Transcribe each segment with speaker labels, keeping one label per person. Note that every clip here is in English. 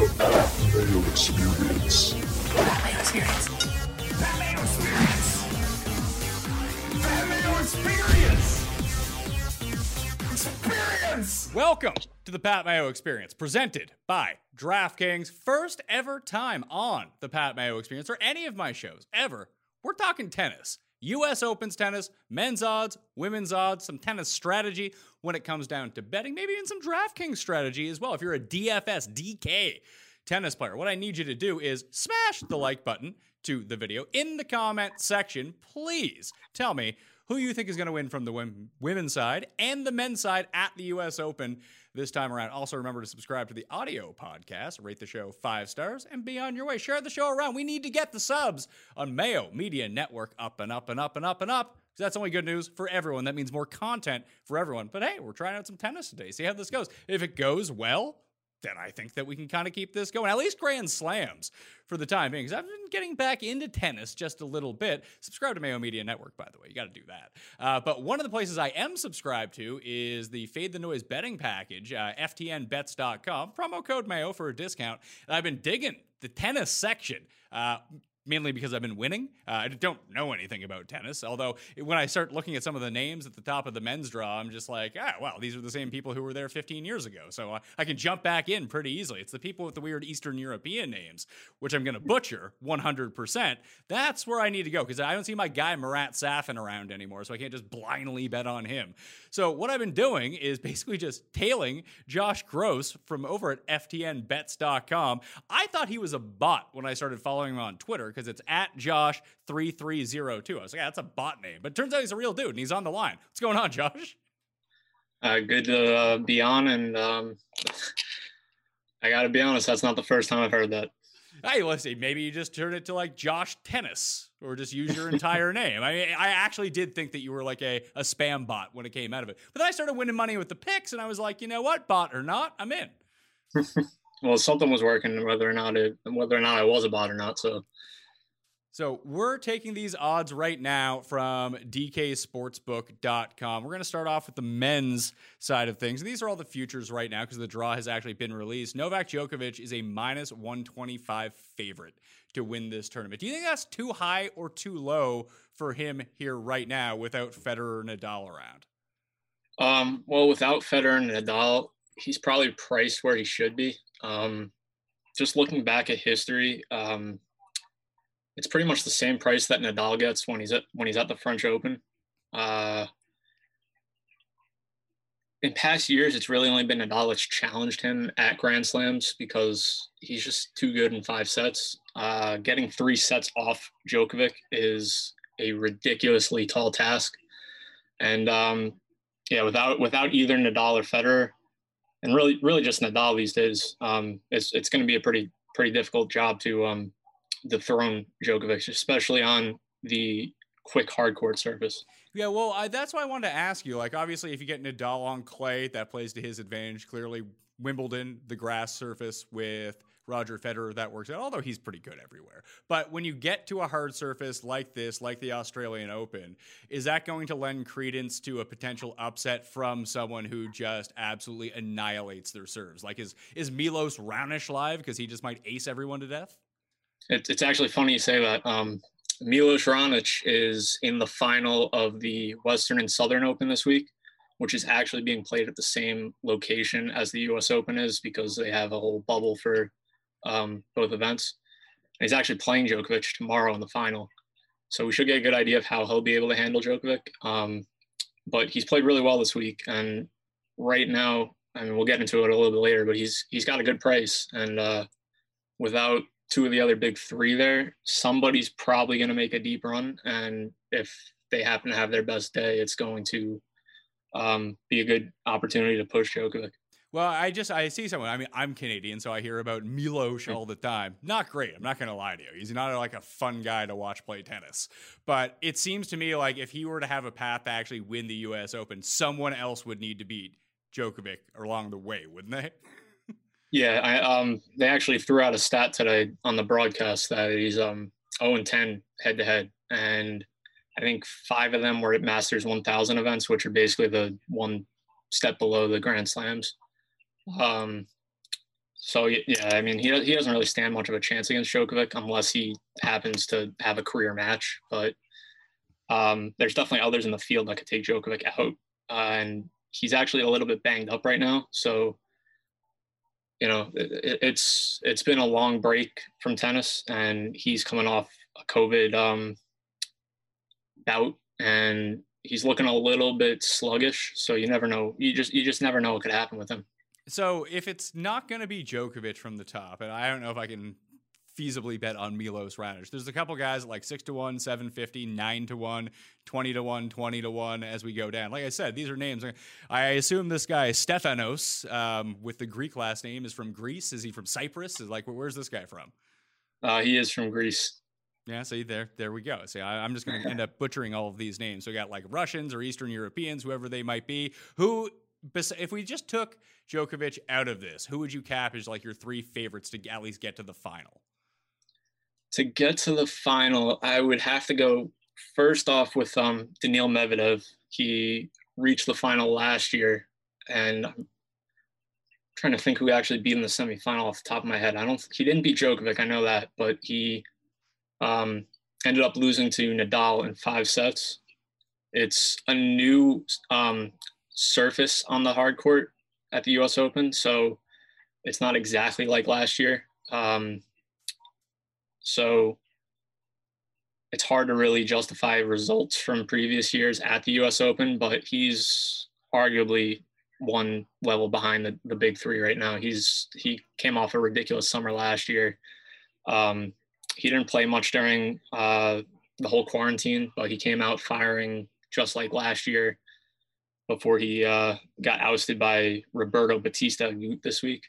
Speaker 1: Experience.
Speaker 2: Experience. Experience. Experience. Experience.
Speaker 3: Welcome to the Pat Mayo Experience, presented by DraftKings. First ever time on the Pat Mayo Experience or any of my shows ever. We're talking tennis. US Opens tennis, men's odds, women's odds, some tennis strategy when it comes down to betting, maybe even some DraftKings strategy as well. If you're a DFS DK tennis player, what I need you to do is smash the like button to the video in the comment section. Please tell me who you think is going to win from the women's side and the men's side at the US Open this time around. Also, remember to subscribe to the audio podcast, rate the show five stars, and be on your way. Share the show around. We need to get the subs on Mayo Media Network up and up and up and up and up. 'cause That's only good news for everyone. That means more content for everyone. But hey, we're trying out some tennis today. See how this goes. If it goes well, then I think that we can kind of keep this going. At least Grand Slams for the time being. Because I've been getting back into tennis just a little bit. Subscribe to Mayo Media Network, by the way. You got to do that. Uh, but one of the places I am subscribed to is the Fade the Noise betting package, uh, FTNBets.com. Promo code Mayo for a discount. And I've been digging the tennis section. Uh, mainly because I've been winning. Uh, I don't know anything about tennis, although when I start looking at some of the names at the top of the men's draw, I'm just like, ah, well, these are the same people who were there 15 years ago. So I, I can jump back in pretty easily. It's the people with the weird Eastern European names, which I'm going to butcher 100%. That's where I need to go because I don't see my guy Marat Safin around anymore, so I can't just blindly bet on him. So what I've been doing is basically just tailing Josh Gross from over at FTNBets.com. I thought he was a bot when I started following him on Twitter because it's at Josh3302. I was like, yeah, that's a bot name. But it turns out he's a real dude and he's on the line. What's going on, Josh?
Speaker 4: Uh, good to uh, be on, and um, I got to be honest, that's not the first time I've heard that.
Speaker 3: Hey, let's see. Maybe you just turn it to like Josh Tennis or just use your entire name. I mean, I actually did think that you were like a, a spam bot when it came out of it. But then I started winning money with the picks and I was like, you know what? Bot or not, I'm in.
Speaker 4: Well, something was working, whether or not it, whether or not I was a bot or not. So
Speaker 3: So we're taking these odds right now from DKSportsbook.com. We're going to start off with the men's side of things. These are all the futures right now because the draw has actually been released. Novak Djokovic is a minus 125 favorite to win this tournament. Do you think that's too high or too low for him here right now without Federer and Nadal around?
Speaker 4: Um, well, without Federer and Nadal, he's probably priced where he should be. Um, just looking back at history, um, it's pretty much the same price that Nadal gets when he's at when he's at the French Open. Uh, in past years, it's really only been Nadal that's challenged him at Grand Slams because he's just too good in five sets. Uh, getting three sets off Djokovic is a ridiculously tall task, and um, yeah, without without either Nadal or Federer, and really really just Nadal these days, um, it's it's going to be a pretty pretty difficult job to um, dethrone Djokovic, especially on the quick hard court surface.
Speaker 3: Yeah, well, I, that's why I wanted to ask you. Like, obviously, if you get Nadal on clay, that plays to his advantage. Clearly, Wimbledon, the grass surface with Roger Federer, that works out, although he's pretty good everywhere. But when you get to a hard surface like this, like the Australian Open, is that going to lend credence to a potential upset from someone who just absolutely annihilates their serves? Like, is, is Milos Raonic live because he just might ace everyone to death?
Speaker 4: It, it's actually funny you say that. Um, Milos Raonic is in the final of the Western and Southern Open this week, which is actually being played at the same location as the U.S. Open is because they have a whole bubble for um, both events. And he's actually playing Djokovic tomorrow in the final, so we should get a good idea of how he'll be able to handle Djokovic. Um, but he's played really well this week, and right now, I mean, we'll get into it a little bit later, but he's he's got a good price, and uh, without two of the other big three there, somebody's probably going to make a deep run. And if they happen to have their best day, it's going to um, be a good opportunity to push Djokovic.
Speaker 3: Well, I just I see someone. I mean, I'm Canadian, so I hear about Milos all the time. Not great. I'm not going to lie to you. He's not like a fun guy to watch play tennis. But it seems to me like if he were to have a path to actually win the U.S. Open, someone else would need to beat Djokovic along the way, wouldn't they?
Speaker 4: Yeah, I, um, they actually threw out a stat today on the broadcast that he's um 0 and 10 head to head, and I think five of them were at Masters 1000 events, which are basically the one step below the Grand Slams. Um, So yeah, I mean, he he doesn't really stand much of a chance against Djokovic unless he happens to have a career match. But um, there's definitely others in the field that could take Djokovic out, uh, and he's actually a little bit banged up right now. So you know, it, it's it's been a long break from tennis, and he's coming off a COVID um, bout, and he's looking a little bit sluggish. So you never know. You just you just never know what could happen with him.
Speaker 3: So if it's not going to be Djokovic from the top, and I don't know if I can feasibly bet on Milos Raonic. There's a couple guys like 6 to 1, 750, 9 to 1, 20 to 1, 20 to 1 as we go down. Like I said, these are names. I assume this guy Stefanos um, with the Greek last name is from Greece. Is he from Cyprus? Is like where's this guy from?
Speaker 4: Uh, he is from Greece.
Speaker 3: Yeah, see there, there we go. See, I, am just going to end up butchering all of these names. So we got like Russians or Eastern Europeans, whoever they might be. Who, if we just took Djokovic out of this, who would you cap as like your three favorites to at least get to the final?
Speaker 4: To get to the final, I would have to go first off with um, Daniil Medvedev. He reached the final last year, and I'm trying to think who actually beat in the semifinal off the top of my head. I don't. He didn't beat Djokovic, I know that, but he um, ended up losing to Nadal in five sets. It's a new um, surface on the hard court at the U.S. Open, so it's not exactly like last year. Um, so it's hard to really justify results from previous years at the U.S. Open, but he's arguably one level behind the, the big three right now. He's he came off a ridiculous summer last year. Um, he didn't play much during uh, the whole quarantine, but he came out firing just like last year before he uh, got ousted by Roberto Bautista this week.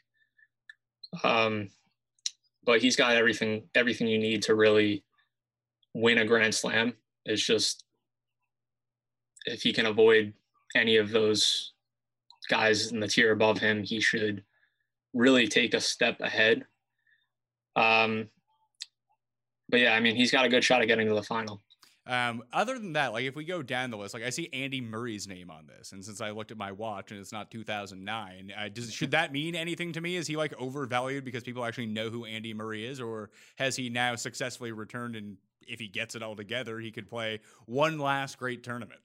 Speaker 4: Um, but he's got everything everything you need to really win a Grand Slam. It's just if he can avoid any of those guys in the tier above him, he should really take a step ahead. Um, but yeah, I mean, he's got a good shot at getting to the final.
Speaker 3: Um, other than that, like if we go down the list, like I see Andy Murray's name on this, and since I looked at my watch and it's not 2009, uh, does should that mean anything to me? Is he like overvalued because people actually know who Andy Murray is, or has he now successfully returned and if he gets it all together, he could play one last great tournament?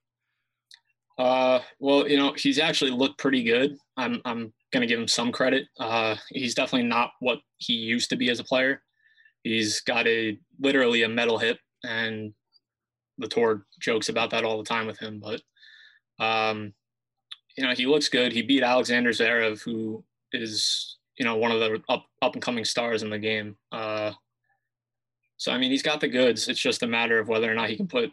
Speaker 4: Uh, well, you know, he's actually looked pretty good. I'm I'm gonna give him some credit. Uh, he's definitely not what he used to be as a player. He's got a literally a metal hip, and the tour jokes about that all the time with him. But um, you know, he looks good. He beat Alexander Zverev, who is you know one of the up up and coming stars in the game. Uh, so I mean, he's got the goods. It's just a matter of whether or not he can put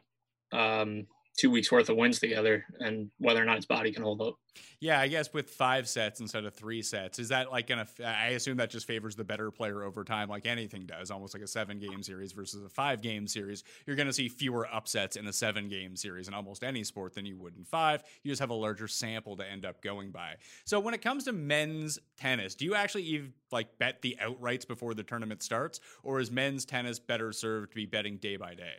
Speaker 4: um, two weeks worth of wins together and whether or not his body can hold up.
Speaker 3: Yeah, I guess with five sets instead of three sets, is that like gonna? I assume that just favors the better player over time, like anything does. Almost like a seven game series versus a five game series. You're gonna see fewer upsets in a seven game series in almost any sport than you would in five. You just have a larger sample to end up going by. So when it comes to men's tennis, do you actually even like bet the outrights before the tournament starts, or is men's tennis better served to be betting day by day?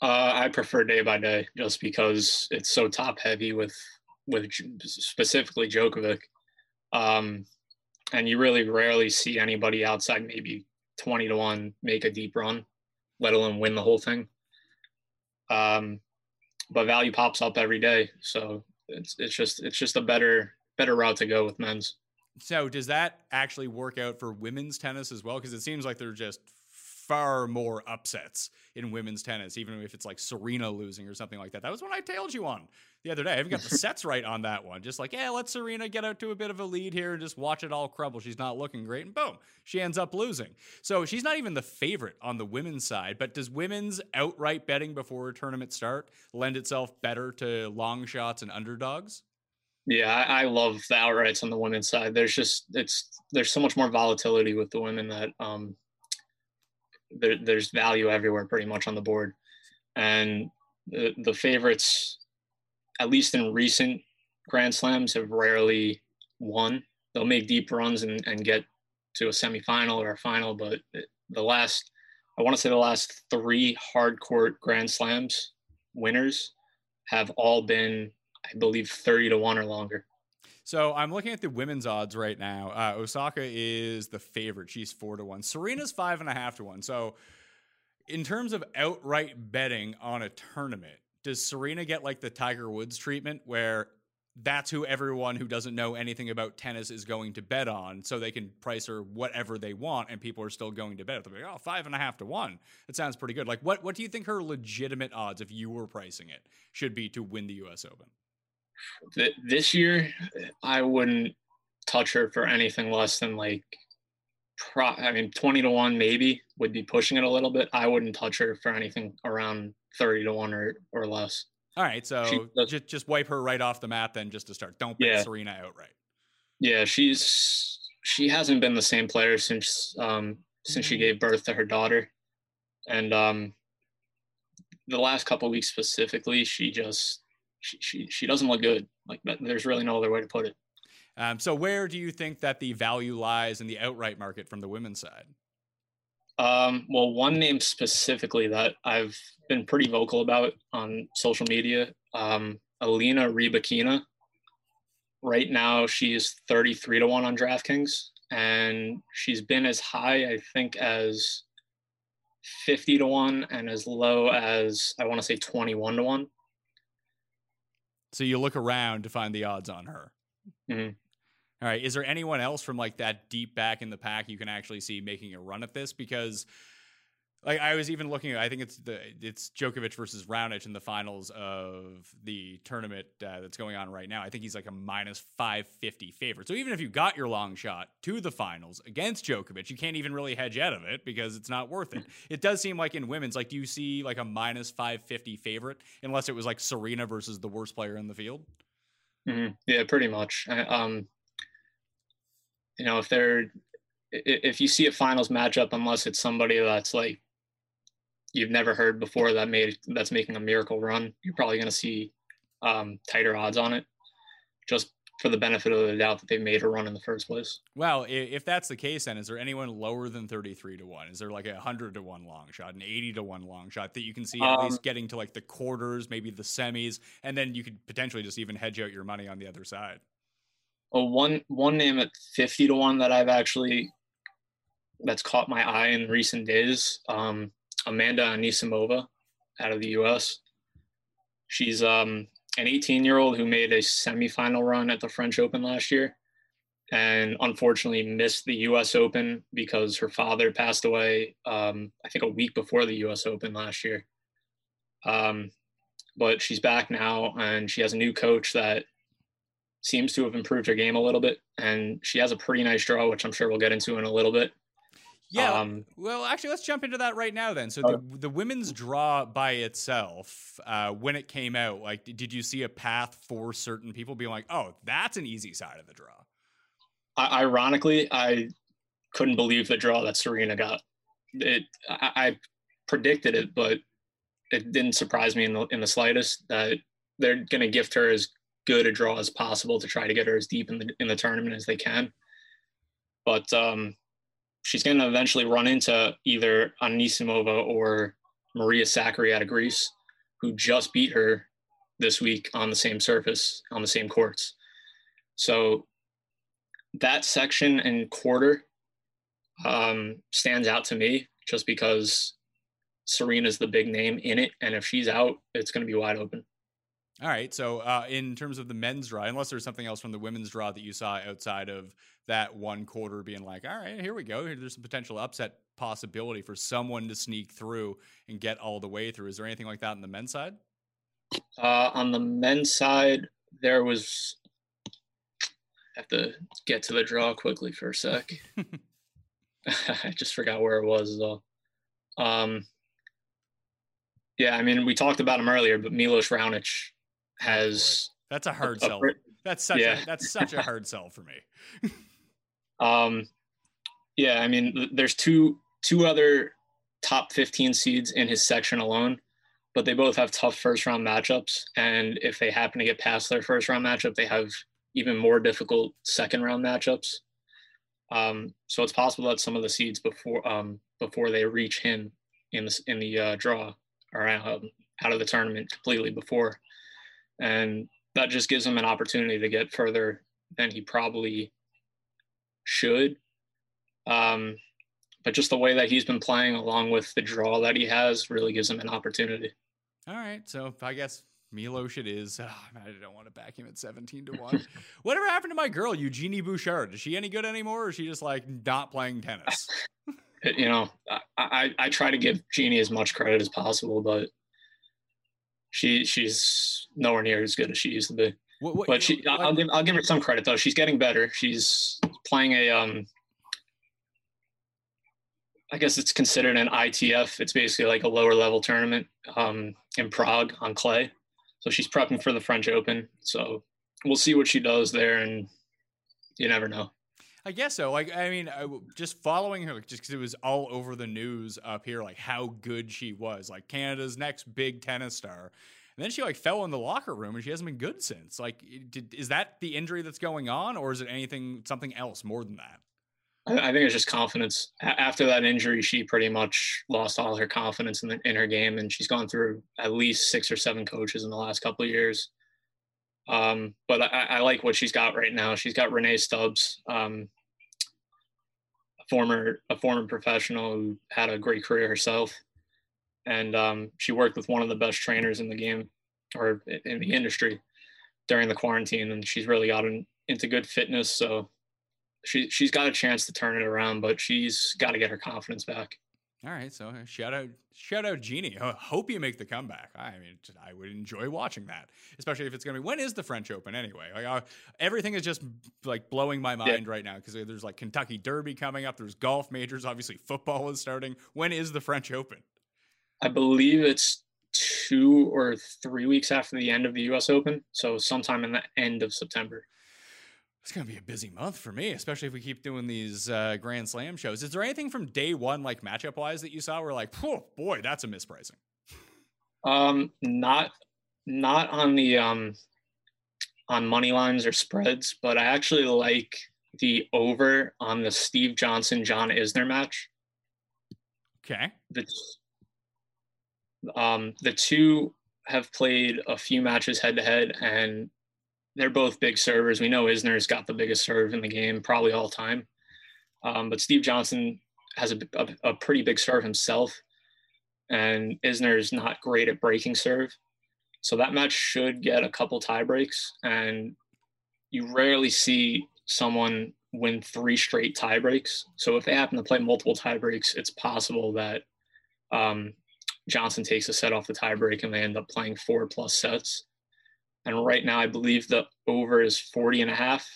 Speaker 4: Uh, I prefer day by day just because it's so top heavy with with specifically Djokovic, um, and you really rarely see anybody outside maybe twenty to one make a deep run, let alone win the whole thing. Um, but value pops up every day, so it's it's just it's just a better better route to go with men's.
Speaker 3: So does that actually work out for women's tennis as well? Because it seems like they're just far more upsets in women's tennis, even if it's like Serena losing or something like that. That was one I tailed you on the other day. I haven't got the sets right on that one. Just like, yeah, let Serena get out to a bit of a lead here and just watch it all crumble. She's not looking great. And boom, she ends up losing. So she's not even the favorite on the women's side. But does women's outright betting before a tournament start lend itself better to long shots and underdogs?
Speaker 4: Yeah, I, I love the outrights on the women's side. There's just it's there's so much more volatility with the women that um there, there's value everywhere pretty much on the board. And the, the favorites, at least in recent Grand Slams, have rarely won. They'll make deep runs and, and get to a semifinal or a final, but the last, I want to say the last three hard court Grand Slams winners have all been, I believe, 30 to 1 or longer.
Speaker 3: So I'm looking at the women's odds right now. Uh, Osaka is the favorite. She's four to one. Serena's five and a half to one. So in terms of outright betting on a tournament, does Serena get like the Tiger Woods treatment where that's who everyone who doesn't know anything about tennis is going to bet on, so they can price her whatever they want, and people are still going to bet. They're like, oh, five and a half to one. That sounds pretty good. Like, what what do you think her legitimate odds, if you were pricing it, should be to win the U.S. Open?
Speaker 4: This year, I wouldn't touch her for anything less than like, pro- I mean, twenty to one maybe would be pushing it a little bit. I wouldn't touch her for anything around thirty to one or or less.
Speaker 3: All right, so just just wipe her right off the map then, just to start. Don't bet yeah. Serena outright.
Speaker 4: Yeah, she's she hasn't been the same player since um since she mm-hmm. gave birth to her daughter, and um the last couple weeks specifically, she just she, she she doesn't look good. Like there's really no other way to put it.
Speaker 3: Um, so where do you think that the value lies in the outright market from the women's side?
Speaker 4: Um, well, one name specifically that I've been pretty vocal about on social media, um, Alina Rybakina. Right now, she is 33 to 1 on DraftKings, and she's been as high, I think, as 50 to 1 and as low as, I want to say, 21 to 1.
Speaker 3: So you look around to find the odds on her.
Speaker 4: Mm-hmm.
Speaker 3: All right. Is there anyone else from like that deep back in the pack you can actually see making a run at this? Because like I was even looking, I think it's the it's Djokovic versus Raonic in the finals of the tournament uh, that's going on right now. I think he's like a minus five fifty favorite. So even if you got your long shot to the finals against Djokovic, you can't even really hedge out of it because it's not worth it. It does seem like in women's, like do you see like a minus five fifty favorite unless it was like Serena versus the worst player in the field?
Speaker 4: Mm-hmm. Yeah, pretty much. Um, you know, if they're if you see a finals matchup, unless it's somebody that's like you've never heard before that made that's making a miracle run, you're probably going to see um, tighter odds on it, just for the benefit of the doubt that they made a run in the first place.
Speaker 3: Well, if that's the case, then is there anyone lower than 33 to 1? Is there like a 100 to 1 long shot, an 80 to 1 long shot that you can see at um, least getting to like the quarters, maybe the semis, and then you could potentially just even hedge out your money on the other side?
Speaker 4: Well, one one name at 50 to 1 that I've actually that's caught my eye in recent days. Um, Amanda Anisimova out of the US. She's um, an 18 year old who made a semifinal run at the French Open last year and unfortunately missed the US Open because her father passed away, um, I think, a week before the US Open last year. Um, but she's back now and she has a new coach that seems to have improved her game a little bit. And she has a pretty nice draw, which I'm sure we'll get into in a little bit.
Speaker 3: Yeah. Um, well, actually, let's jump into that right now then. So the, the women's draw by itself, uh, when it came out, like, did you see a path for certain people being like, "Oh, that's an easy side of the draw"?
Speaker 4: I, ironically, I couldn't believe the draw that Serena got. It, I, I predicted it, but it didn't surprise me in the in the slightest that they're going to gift her as good a draw as possible to try to get her as deep in the in the tournament as they can. But um, she's going to eventually run into either Anisimova or Maria Sakkari out of Greece, who just beat her this week on the same surface, on the same courts. So that section and quarter um, stands out to me just because Serena's the big name in it. And if she's out, it's going to be wide open.
Speaker 3: All right. So, uh, in terms of the men's draw, unless there's something else from the women's draw that you saw outside of that one quarter being like, all right, here we go. There's some potential upset possibility for someone to sneak through and get all the way through. Is there anything like that on the men's side?
Speaker 4: Uh, on the men's side, there was. I have to get to the draw quickly for a sec. I just forgot where it was though. Um, yeah, I mean, we talked about him earlier, but Milos Raonic has.
Speaker 3: That's a hard a, sell. A, that's such yeah. a that's such a hard sell for me.
Speaker 4: um, yeah, I mean, there's two two other top 15 seeds in his section alone, but they both have tough first round matchups, and if they happen to get past their first round matchup, they have even more difficult second round matchups. Um, so it's possible that some of the seeds before um, before they reach him in the in the uh, draw are out, out of the tournament completely before and that just gives him an opportunity to get further than he probably should. Um, but just the way that he's been playing, along with the draw that he has, really gives him an opportunity.
Speaker 3: All right, so I guess Milos it is. Oh, I don't want to back him at 17 to 1. Whatever happened to my girl, Eugenie Bouchard? Is she any good anymore or is she just like not playing tennis?
Speaker 4: you know, I, I, I, try to give Jeannie as much credit as possible, but she she's nowhere near as good as she used to be. What, what, but she, I'll give I'll give her some credit though. She's getting better. She's playing a um. I guess it's considered an ITF. It's basically like a lower level tournament um, in Prague on clay. So she's prepping for the French Open. So we'll see what she does there, and you never know.
Speaker 3: I guess so. Like, I mean, I, just following her, just because it was all over the news up here, like how good she was, like Canada's next big tennis star. And then she like fell in the locker room, and she hasn't been good since. Like, did, is that the injury that's going on, or is it anything, something else more than that?
Speaker 4: I think it's just confidence. After that injury, she pretty much lost all her confidence in, the, in her game, and she's gone through at least six or seven coaches in the last couple of years. Um, but I, I, like what she's got right now. She's got Rennae Stubbs, um, a former a former professional who had a great career herself, and um, she worked with one of the best trainers in the game or in the industry during the quarantine, and she's really gotten into good fitness. So she she's got a chance to turn it around, but she's got to get her confidence back.
Speaker 3: All right, so uh, shout out, shout out, Jeannie. I hope you make the comeback. I mean, I would enjoy watching that, especially if it's going to be. When is the French Open anyway? Like, uh, everything is just like blowing my mind yeah. right now because there's like Kentucky Derby coming up. There's golf majors. Obviously, football is starting. When is the French Open?
Speaker 4: I believe it's two or three weeks after the end of the U.S. Open, so sometime in the end of September
Speaker 3: it's going to be a busy month for me, especially if we keep doing these uh, Grand Slam shows. Is there anything from day one, like matchup wise, that you saw where like, oh boy, that's a mispricing?
Speaker 4: Um, not not on the um on money lines or spreads, but I actually like the over on the Steve Johnson John Isner match.
Speaker 3: Okay.
Speaker 4: The um the two have played a few matches head to head, and they're both big servers. We know Isner's got the biggest serve in the game, probably all time. Um, but Steve Johnson has a, a, a, pretty big serve himself, and Isner's not great at breaking serve. So that match should get a couple tie breaks, and you rarely see someone win three straight tie breaks. So if they happen to play multiple tie breaks, it's possible that um, Johnson takes a set off the tie break and they end up playing four plus sets. And right now, I believe the over is 40 and a half.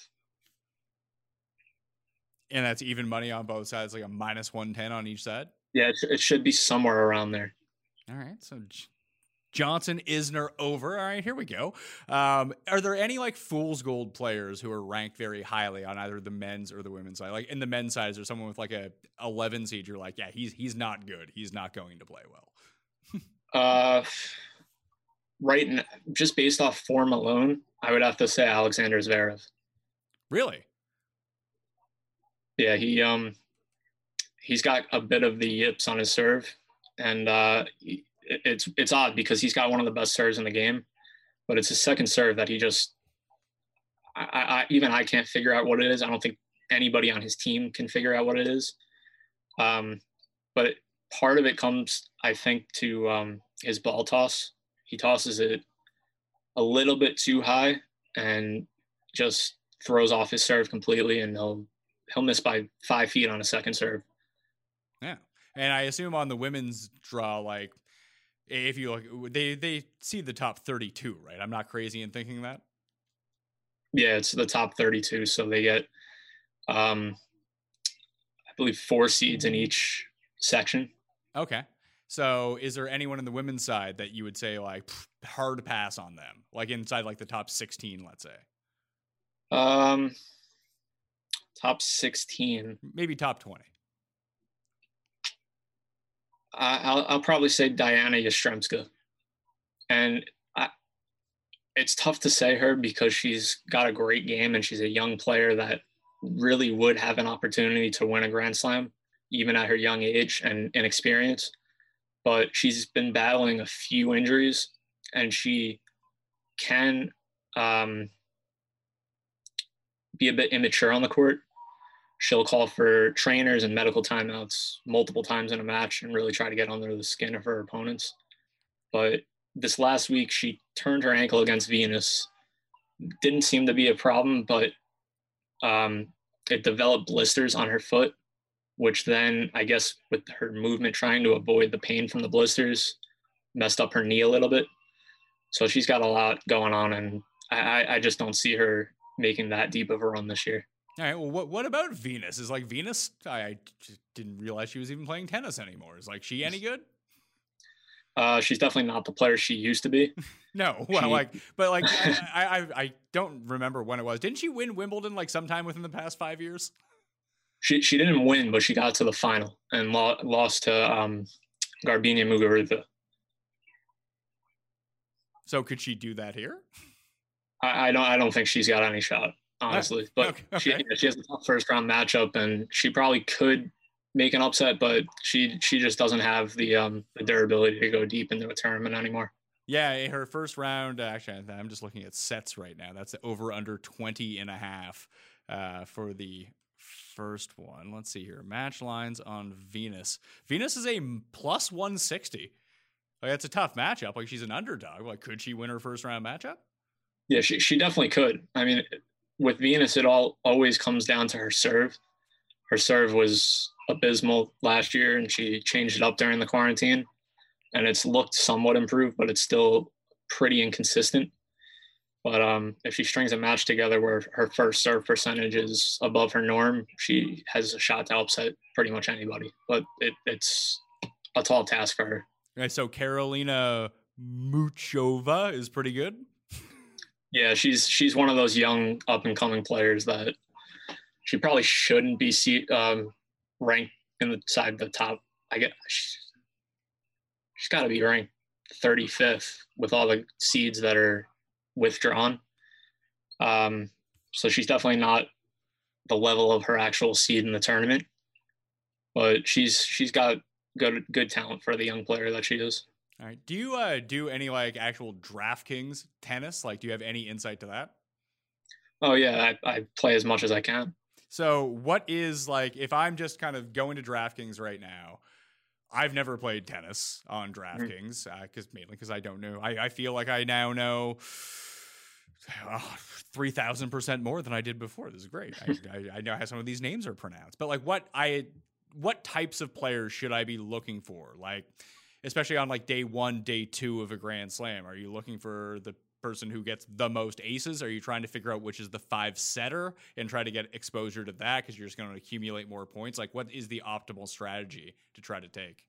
Speaker 3: And that's even money on both sides, like a minus 110 on each side?
Speaker 4: Yeah, it, it should be somewhere around there.
Speaker 3: All right. So Johnson Isner over. All right, here we go. Um, are there any like fool's gold players who are ranked very highly on either the men's or the women's side? Like in the men's side, is there someone with like a 11 seed? You're like, yeah, he's he's not good. He's not going to play well.
Speaker 4: uh, right now, just based off form alone, I would have to say Alexander Zverev.
Speaker 3: Really?
Speaker 4: Yeah, he um he's got a bit of the yips on his serve, and uh, it's it's odd because he's got one of the best serves in the game, but it's his second serve that he just I, I even I can't figure out what it is. I don't think anybody on his team can figure out what it is. Um, but part of it comes, I think, to um, his ball toss he tosses it a little bit too high and just throws off his serve completely, and he'll he'll miss by five feet on a second serve.
Speaker 3: Yeah, and I assume on the women's draw, like if you look, they they see the top thirty-two, right? I'm not crazy in thinking that.
Speaker 4: Yeah, it's the top thirty-two, so they get, um, I believe, four seeds in each section.
Speaker 3: Okay. So, is there anyone in the women's side that you would say like hard pass on them, like inside like the top sixteen, let's say?
Speaker 4: Um, top sixteen,
Speaker 3: maybe top twenty.
Speaker 4: I'll I'll probably say Diana Yastremska, and I, it's tough to say her because she's got a great game and she's a young player that really would have an opportunity to win a Grand Slam, even at her young age and inexperience but she's been battling a few injuries and she can um, be a bit immature on the court. She'll call for trainers and medical timeouts multiple times in a match and really try to get under the skin of her opponents. But this last week, she turned her ankle against Venus. Didn't seem to be a problem, but um, it developed blisters on her foot, which then, I guess, with her movement trying to avoid the pain from the blisters, messed up her knee a little bit. So she's got a lot going on, and I, I just don't see her making that deep of a run this year.
Speaker 3: All right. Well, what what about Venus? Is like Venus? I, I just didn't realize she was even playing tennis anymore. Is like she any good?
Speaker 4: Uh, she's definitely not the player she used to be.
Speaker 3: No, well,
Speaker 4: She-
Speaker 3: like, but like, I, I I don't remember when it was. Didn't she win Wimbledon like sometime within the past five years?
Speaker 4: She she didn't win, but she got to the final and lo- lost to um, Garbiñe Muguruza.
Speaker 3: So could she do that here?
Speaker 4: I, I don't I don't think she's got any shot, honestly. But
Speaker 3: okay,
Speaker 4: she
Speaker 3: okay.
Speaker 4: she has a tough first round matchup, and she probably could make an upset, but she she just doesn't have the um the durability to go deep into a tournament anymore.
Speaker 3: Yeah, her first round, uh, actually, I'm just looking at sets right now. That's over under 20 and a half uh, for the first one. Let's see here. Match lines on Venus. Venus is a 160. Like, that's a tough matchup. Like, she's an underdog. Like, could she win her first round matchup?
Speaker 4: Yeah, she she definitely could. I mean, with Venus, it all always comes down to her serve. Her serve was abysmal last year, and she changed it up during the quarantine, and it's looked somewhat improved, but it's still pretty inconsistent. But um, if she strings a match together where her first serve percentage is above her norm, she has a shot to upset pretty much anybody. But it, it's a tall task for her.
Speaker 3: Right, so Karolina Muchova is pretty good.
Speaker 4: Yeah, she's she's one of those young up and coming players that she probably shouldn't be see, um, ranked inside the top. I get she's, she's got to be ranked 35th with all the seeds that are withdrawn. Um, so she's definitely not the level of her actual seed in the tournament, but she's she's got good good talent for the young player that she is.
Speaker 3: All right. Do you uh, do any like actual DraftKings tennis? Like, do you have any insight to that?
Speaker 4: Oh yeah, I, I play as much as I can.
Speaker 3: So, what is like if I'm just kind of going to DraftKings right now? I've never played tennis on DraftKings uh, because mainly because I don't know. I, I feel like I now know uh, three thousand percent more than I did before. This is great. I, I, I know how some of these names are pronounced, but like what I what types of players should I be looking for? Like, especially on like day one, day two of a Grand Slam, are you looking for the person who gets the most aces? Are you trying to figure out which is the five setter and try to get exposure to that because you're just going to accumulate more points? Like, what is the optimal strategy to try to take?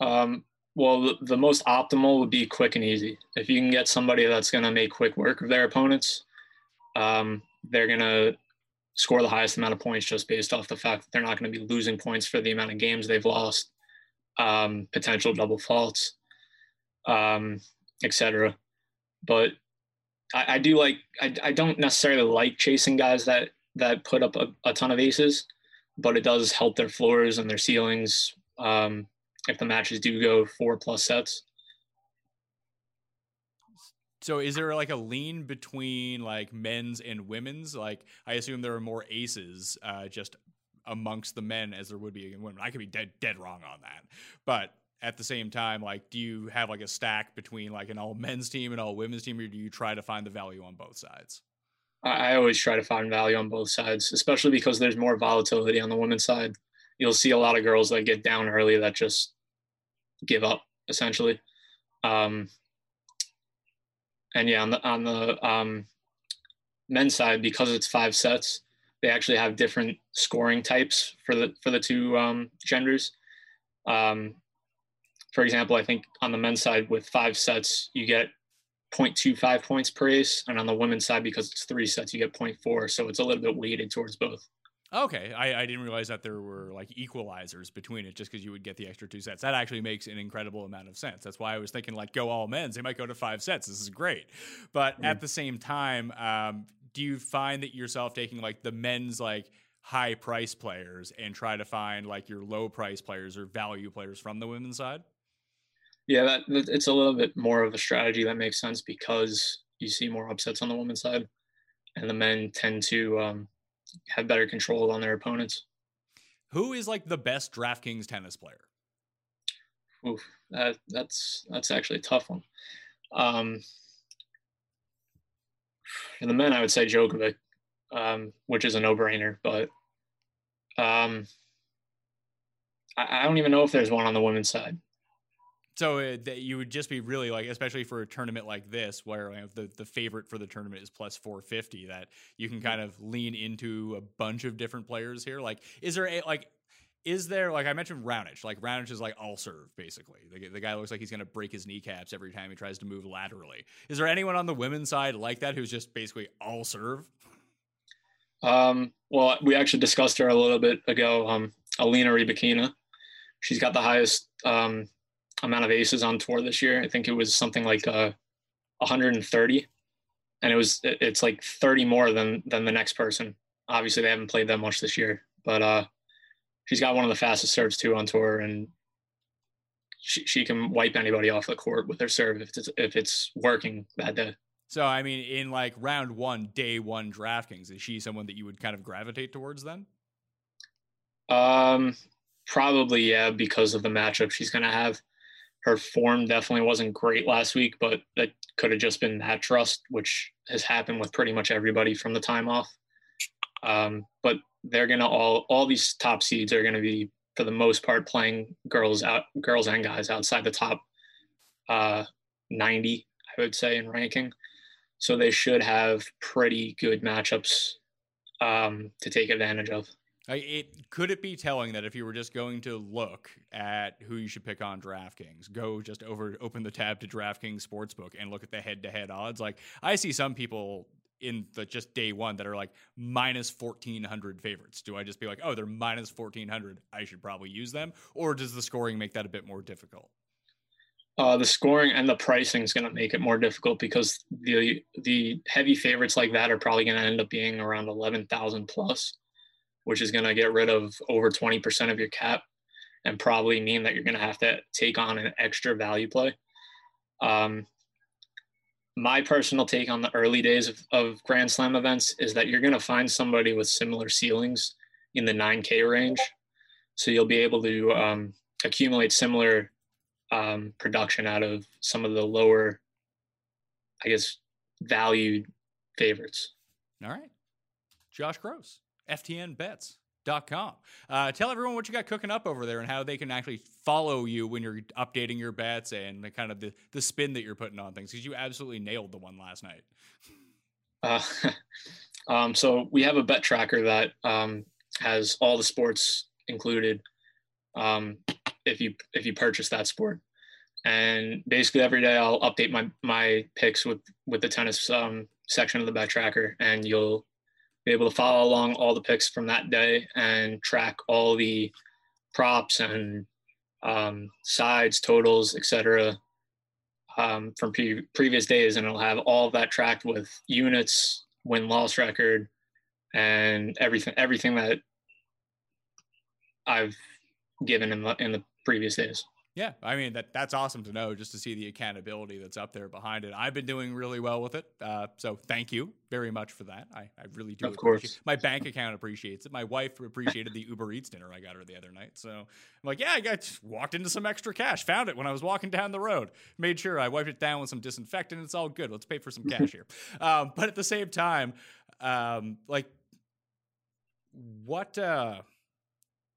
Speaker 4: Um, well, the, the most optimal would be quick and easy. If you can get somebody that's going to make quick work of their opponents, um, they're going to score the highest amount of points just based off the fact that they're not going to be losing points for the amount of games they've lost, um, potential double faults, um, etc. But I, I do like I, I don't necessarily like chasing guys that that put up a, a ton of aces, but it does help their floors and their ceilings um, if the matches do go four plus sets.
Speaker 3: So is there like a lean between like men's and women's? Like I assume there are more aces uh, just amongst the men as there would be in women. I could be dead dead wrong on that. But at the same time, like do you have like a stack between like an all men's team and all women's team, or do you try to find the value on both sides?
Speaker 4: I, always try to find value on both sides, especially because there's more volatility on the women's side. You'll see a lot of girls that get down early that just give up essentially. Um, and yeah, on the on the um, men's side, because it's five sets, they actually have different scoring types for the for the two um, genders. Um, for example, I think on the men's side with five sets, you get 0.25 points per ace, and on the women's side, because it's three sets, you get 0.4. So it's a little bit weighted towards both.
Speaker 3: Okay, I, I didn't realize that there were like equalizers between it just because you would get the extra two sets. That actually makes an incredible amount of sense. That's why I was thinking like go all men's. They might go to five sets. This is great, but at the same time, um, do you find that yourself taking like the men's like high price players and try to find like your low price players or value players from the women's side?
Speaker 4: Yeah, that, that it's a little bit more of a strategy that makes sense because you see more upsets on the women's side, and the men tend to um, have better control on their opponents.
Speaker 3: Who is like the best DraftKings tennis player?
Speaker 4: Oof, that, that's that's actually a tough one. Um, for the men, I would say Djokovic, um, which is a no-brainer. But um, I, I don't even know if there's one on the women's side.
Speaker 3: So uh, that you would just be really like, especially for a tournament like this, where you know, the the favorite for the tournament is plus four fifty, that you can kind of lean into a bunch of different players here. Like, is there a like? Is there like I mentioned Raonic? Like Raonic is like all serve basically. The, the guy looks like he's going to break his kneecaps every time he tries to move laterally. Is there anyone on the women's side like that who's just basically all serve?
Speaker 4: Um, well, we actually discussed her a little bit ago. Um, Alina Rybakina, she's got the highest um, amount of aces on tour this year. I think it was something like uh, 130, and it was it's like 30 more than than the next person. Obviously, they haven't played that much this year, but uh, she's got one of the fastest serves too on tour, and she she can wipe anybody off the court with her serve if it's if it's working that day.
Speaker 3: So, I mean, in like round one, day one DraftKings, is she someone that you would kind of gravitate towards then?
Speaker 4: Um, probably yeah, because of the matchup she's gonna have her form definitely wasn't great last week, but that could have just been that trust, which has happened with pretty much everybody from the time off. Um, but they're gonna all all these top seeds are gonna be for the most part playing girls out girls and guys outside the top uh, 90, I would say in ranking. So they should have pretty good matchups um, to take advantage of.
Speaker 3: It could it be telling that if you were just going to look at who you should pick on DraftKings, go just over open the tab to DraftKings Sportsbook and look at the head-to-head odds. Like I see some people in the just day one that are like minus 1400 favorites. Do I just be like, "Oh, they're minus 1400, I should probably use them?" Or does the scoring make that a bit more difficult?
Speaker 4: Uh, the scoring and the pricing is going to make it more difficult because the the heavy favorites like that are probably going to end up being around 11,000 plus which is going to get rid of over 20% of your cap and probably mean that you're going to have to take on an extra value play. Um, my personal take on the early days of, of Grand Slam events is that you're going to find somebody with similar ceilings in the 9K range. So you'll be able to um, accumulate similar um, production out of some of the lower, I guess, valued favorites.
Speaker 3: All right. Josh Gross. FTNBets.com. Uh, tell everyone what you got cooking up over there and how they can actually follow you when you're updating your bets and the kind of the, the spin that you're putting on things because you absolutely nailed the one last night.
Speaker 4: Uh, um, so we have a bet tracker that um, has all the sports included um, if you if you purchase that sport. And basically every day I'll update my my picks with with the tennis um, section of the bet tracker, and you'll be able to follow along all the picks from that day and track all the props and um, sides, totals, etc. Um, from pre- previous days, and it'll have all of that tracked with units, win loss record, and everything everything that I've given in the in the previous days.
Speaker 3: Yeah, I mean that that's awesome to know just to see the accountability that's up there behind it. I've been doing really well with it, uh, so thank you very much for that. I, I really do.
Speaker 4: Of course,
Speaker 3: my bank account appreciates it. My wife appreciated the Uber Eats dinner I got her the other night. So I'm like, yeah, I got walked into some extra cash, found it when I was walking down the road, made sure I wiped it down with some disinfectant. It's all good. Let's pay for some cash here. Um, but at the same time, um, like, what? Uh,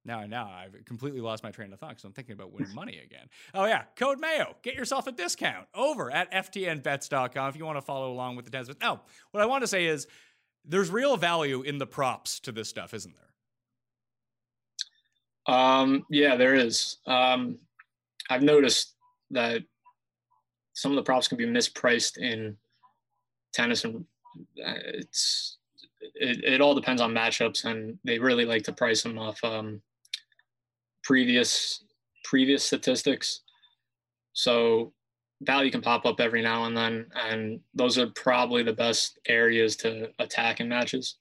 Speaker 3: now, now I've completely lost my train of thought because I'm thinking about winning money again. Oh yeah, code Mayo, get yourself a discount over at ftnbets.com if you want to follow along with the tennis. Now, what I want to say is there's real value in the props to this stuff, isn't
Speaker 4: there? Um, yeah, there is. Um, I've noticed that some of the props can be mispriced in tennis, and uh, it's it, it all depends on matchups, and they really like to price them off um, previous previous statistics. So value can pop up every now and then, and those are probably the best areas to attack in matches.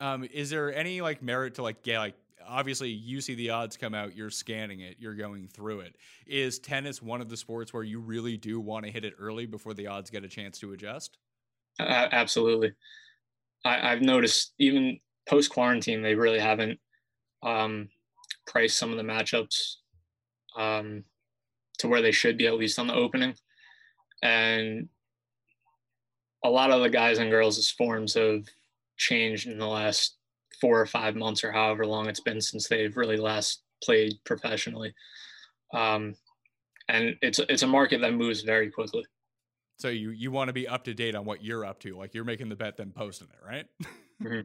Speaker 3: Um, is there any like merit to like get like obviously you see the odds come out, you're scanning it, you're going through it. Is tennis one of the sports where you really do want to hit it early before the odds get a chance to adjust?
Speaker 4: Uh, absolutely. I, have noticed even post quarantine, they really haven't um, priced some of the matchups um, to where they should be, at least on the opening. And a lot of the guys and girls' forms have changed in the last four or five months or however long it's been since they've really last played professionally. Um, and it's it's a market that moves very quickly.
Speaker 3: So you you want to be up to date on what you're up to, like you're making the bet, then posting it, right?
Speaker 4: mm-hmm.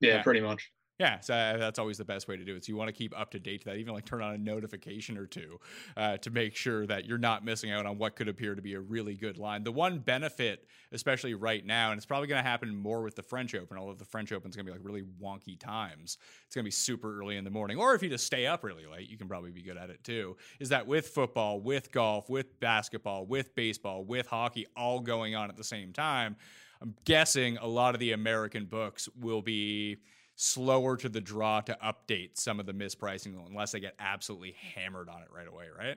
Speaker 4: yeah, yeah, pretty much.
Speaker 3: Yeah, so uh, that's always the best way to do it. So you want to keep up to date to that, even like turn on a notification or two uh, to make sure that you're not missing out on what could appear to be a really good line. The one benefit, especially right now, and it's probably going to happen more with the French Open, although the French Open is going to be like really wonky times. It's going to be super early in the morning, or if you just stay up really late, you can probably be good at it too. Is that with football, with golf, with basketball, with baseball, with hockey, all going on at the same time? I'm guessing a lot of the American books will be slower to the draw to update some of the mispricing unless they get absolutely hammered on it right away, right?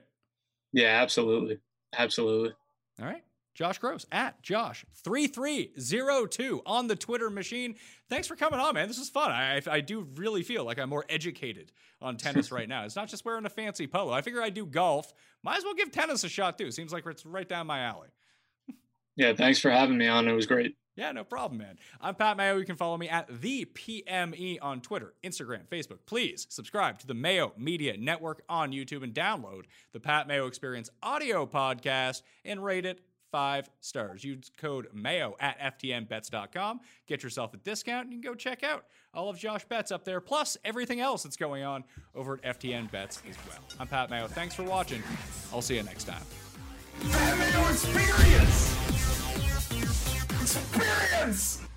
Speaker 4: Yeah, absolutely. Absolutely.
Speaker 3: All right. Josh Gross at Josh3302 on the Twitter machine. Thanks for coming on, man. This is fun. I, I do really feel like I'm more educated on tennis right now. It's not just wearing a fancy polo. I figure I do golf. Might as well give tennis a shot too. Seems like it's right down my alley.
Speaker 4: Yeah, thanks for having me on. It was great.
Speaker 3: Yeah, no problem, man. I'm Pat Mayo. You can follow me at the PME on Twitter, Instagram, Facebook. Please subscribe to the Mayo Media Network on YouTube and download the Pat Mayo Experience audio podcast and rate it five stars. Use code MAYO at FTNBets.com. Get yourself a discount and you can go check out all of Josh Betts up there, plus everything else that's going on over at FTN Bets as well. I'm Pat Mayo. Thanks for watching. I'll see you next time.
Speaker 2: Pat Mayo Experience! Experience!